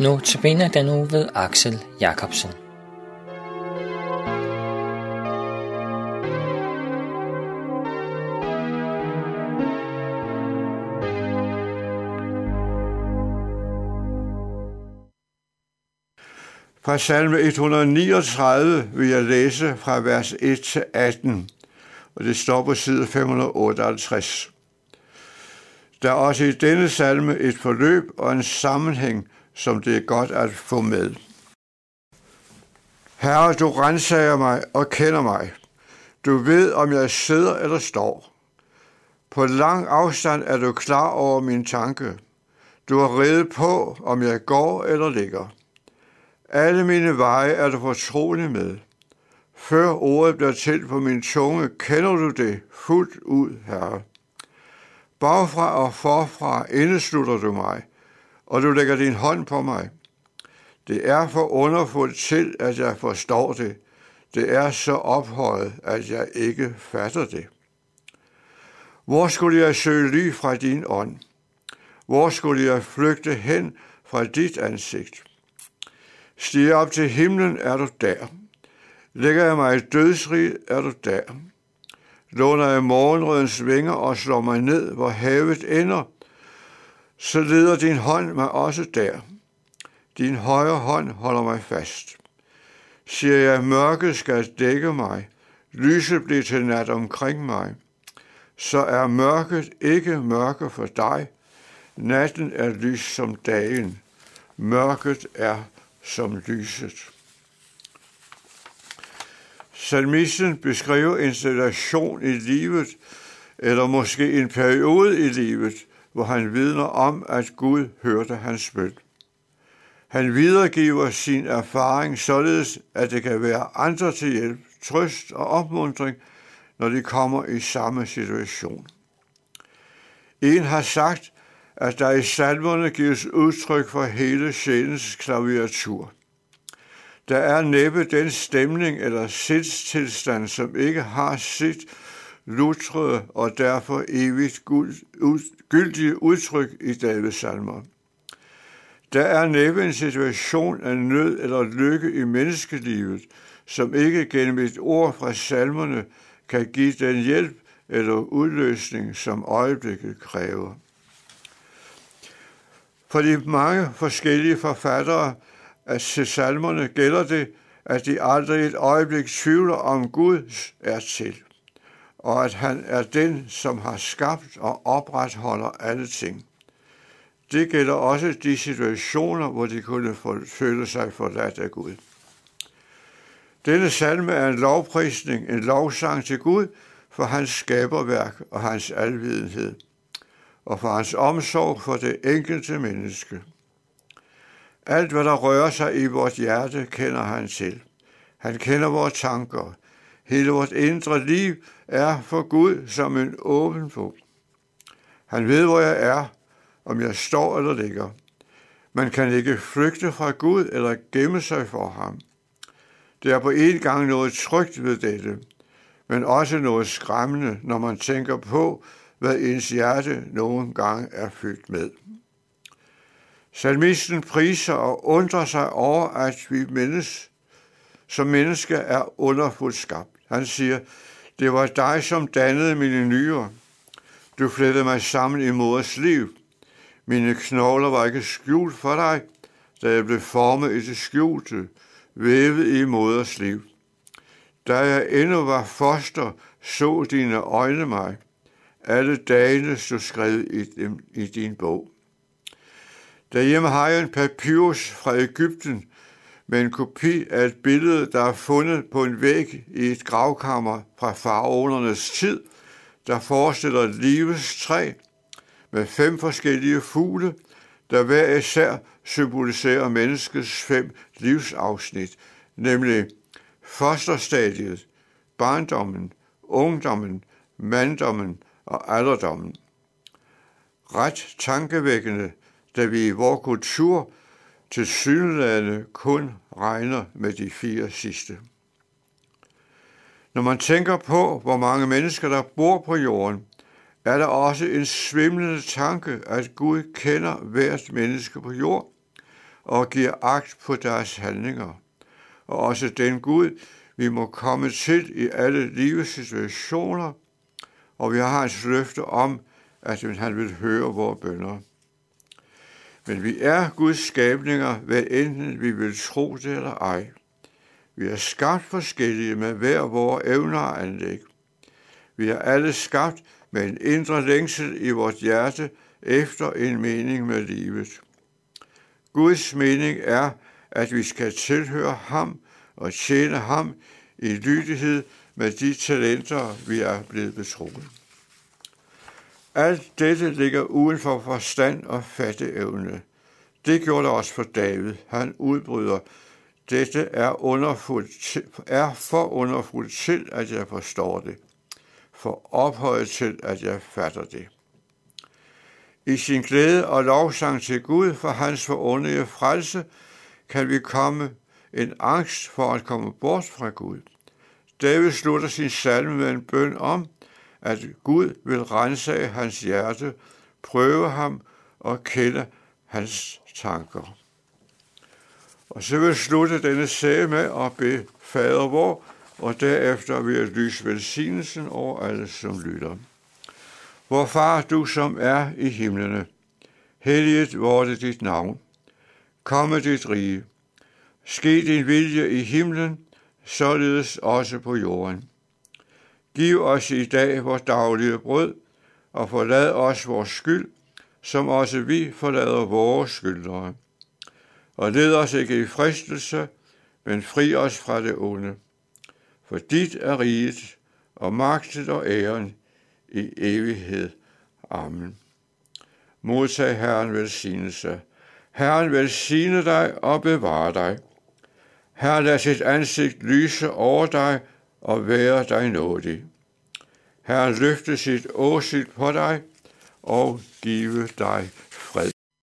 Nu tabiner den uge ved Axel Jacobsen. Fra salme 139 vil jeg læse fra vers 1 til 18, og det står på side 558. Der er også i denne salme et forløb og en sammenhæng, som det er godt at få med. Herre, du renser mig og kender mig. Du ved, om jeg sidder eller står. På lang afstand er du klar over min tanke. Du har reddet på, om jeg går eller ligger. Alle mine veje er du fortrolig med. Før ordet bliver til på min tunge, kender du det fuldt ud, Herre. Bagfra og forfra indeslutter du mig, og du lægger din hånd på mig. Det er for underfuldt til, at jeg forstår det. Det er så ophøjet, at jeg ikke fatter det. Hvor skulle jeg søge ly fra din ånd? Hvor skulle jeg flygte hen fra dit ansigt? Stiger op til himlen, er du der. Lægger jeg mig i dødsrig, er du der. Låner jeg morgenrødens vinger og slår mig ned, hvor havet ender, så leder din hånd mig også der. Din højre hånd holder mig fast. Siger jeg, mørket skal dække mig, lyset bliver til nat omkring mig, så er mørket ikke mørke for dig. Natten er lys som dagen. Mørket er som lyset. Salmisten beskriver en situation i livet, eller måske en periode i livet, hvor han vidner om, at Gud hørte hans bøn. Han videregiver sin erfaring således, at det kan være andre til hjælp, trøst og opmuntring, når de kommer i samme situation. En har sagt, at der i salmerne gives udtryk for hele sjælens klaviatur. Der er næppe den stemning eller sindstilstand, som ikke har sit lutrede og derfor evigt gyldige udtryk i Davids salmer. Der er næppe en situation af nød eller lykke i menneskelivet, som ikke gennem et ord fra salmerne kan give den hjælp eller udløsning, som øjeblikket kræver. For de mange forskellige forfattere at til salmerne gælder det, at de aldrig et øjeblik tvivler om Gud er til, og at han er den, som har skabt og opretholder alle ting. Det gælder også de situationer, hvor de kunne føle sig forladt af Gud. Denne salme er en lovprisning, en lovsang til Gud for hans skaberværk og hans alvidenhed, og for hans omsorg for det enkelte menneske. Alt, hvad der rører sig i vores hjerte, kender han til. Han kender vores tanker. Hele vores indre liv er for Gud som en åben bog. Han ved, hvor jeg er, om jeg står eller ligger. Man kan ikke flygte fra Gud eller gemme sig for ham. Det er på en gang noget trygt ved dette, men også noget skræmmende, når man tænker på, hvad ens hjerte nogle gange er fyldt med. Salmisten priser og undrer sig over, at vi menneske, som menneske er underfuldt skabt. Han siger, det var dig, som dannede mine nyrer. Du flettede mig sammen i moders liv. Mine knogler var ikke skjult for dig, da jeg blev formet i det skjulte, vævet i moders liv. Da jeg endnu var foster, så dine øjne mig. Alle dagene stod skrevet i, dem, i din bog. Derhjemme har jeg en papyrus fra Ægypten med en kopi af et billede, der er fundet på en væg i et gravkammer fra faraonernes tid, der forestiller livets træ med fem forskellige fugle, der hver især symboliserer menneskets fem livsafsnit, nemlig fosterstadiet, barndommen, ungdommen, manddommen og alderdommen. Ret tankevækkende, da vi i vores kultur til synlædende kun regner med de fire sidste. Når man tænker på, hvor mange mennesker der bor på jorden, er der også en svimlende tanke, at Gud kender hvert menneske på jord, og giver agt på deres handlinger. Og også den Gud, vi må komme til i alle livets situationer, og vi har hans løfte om, at han vil høre vores bønder. Men vi er Guds skabninger, hvad enten vi vil tro det eller ej. Vi er skabt forskellige med hver vores evner og anlæg. Vi er alle skabt med en indre længsel i vores hjerte efter en mening med livet. Guds mening er, at vi skal tilhøre ham og tjene ham i lydighed med de talenter, vi er blevet betroet. Alt dette ligger uden for forstand og fatteevne. Det gjorde det også for David. Han udbryder, dette er, underfuldt, er for underfuldt til, at jeg forstår det. For ophøjet til, at jeg fatter det. I sin glæde og lovsang til Gud for hans forunderlige frelse, kan vi komme en angst for at komme bort fra Gud. David slutter sin salme med en bøn om, at Gud vil rense af hans hjerte, prøve ham og kende hans tanker. Og så vil slutte denne sag med at bede Fader vor, og derefter vil jeg lyse velsignelsen over alle, som lytter. Hvor far, du som er i himlene, helliget vorte dit navn. Komme dit rige. Ske din vilje i himlen, således også på jorden. Giv os i dag vores daglige brød, og forlad os vores skyld, som også vi forlader vores skyldere. Og led os ikke i fristelse, men fri os fra det onde. For dit er riget, og magten og æren i evighed. Amen. Modtag Herren velsignelse. Herren velsigne dig og bevare dig. Herren lad sit ansigt lyse over dig og være dig nådig. Herren løfte sit åsigt på dig og give dig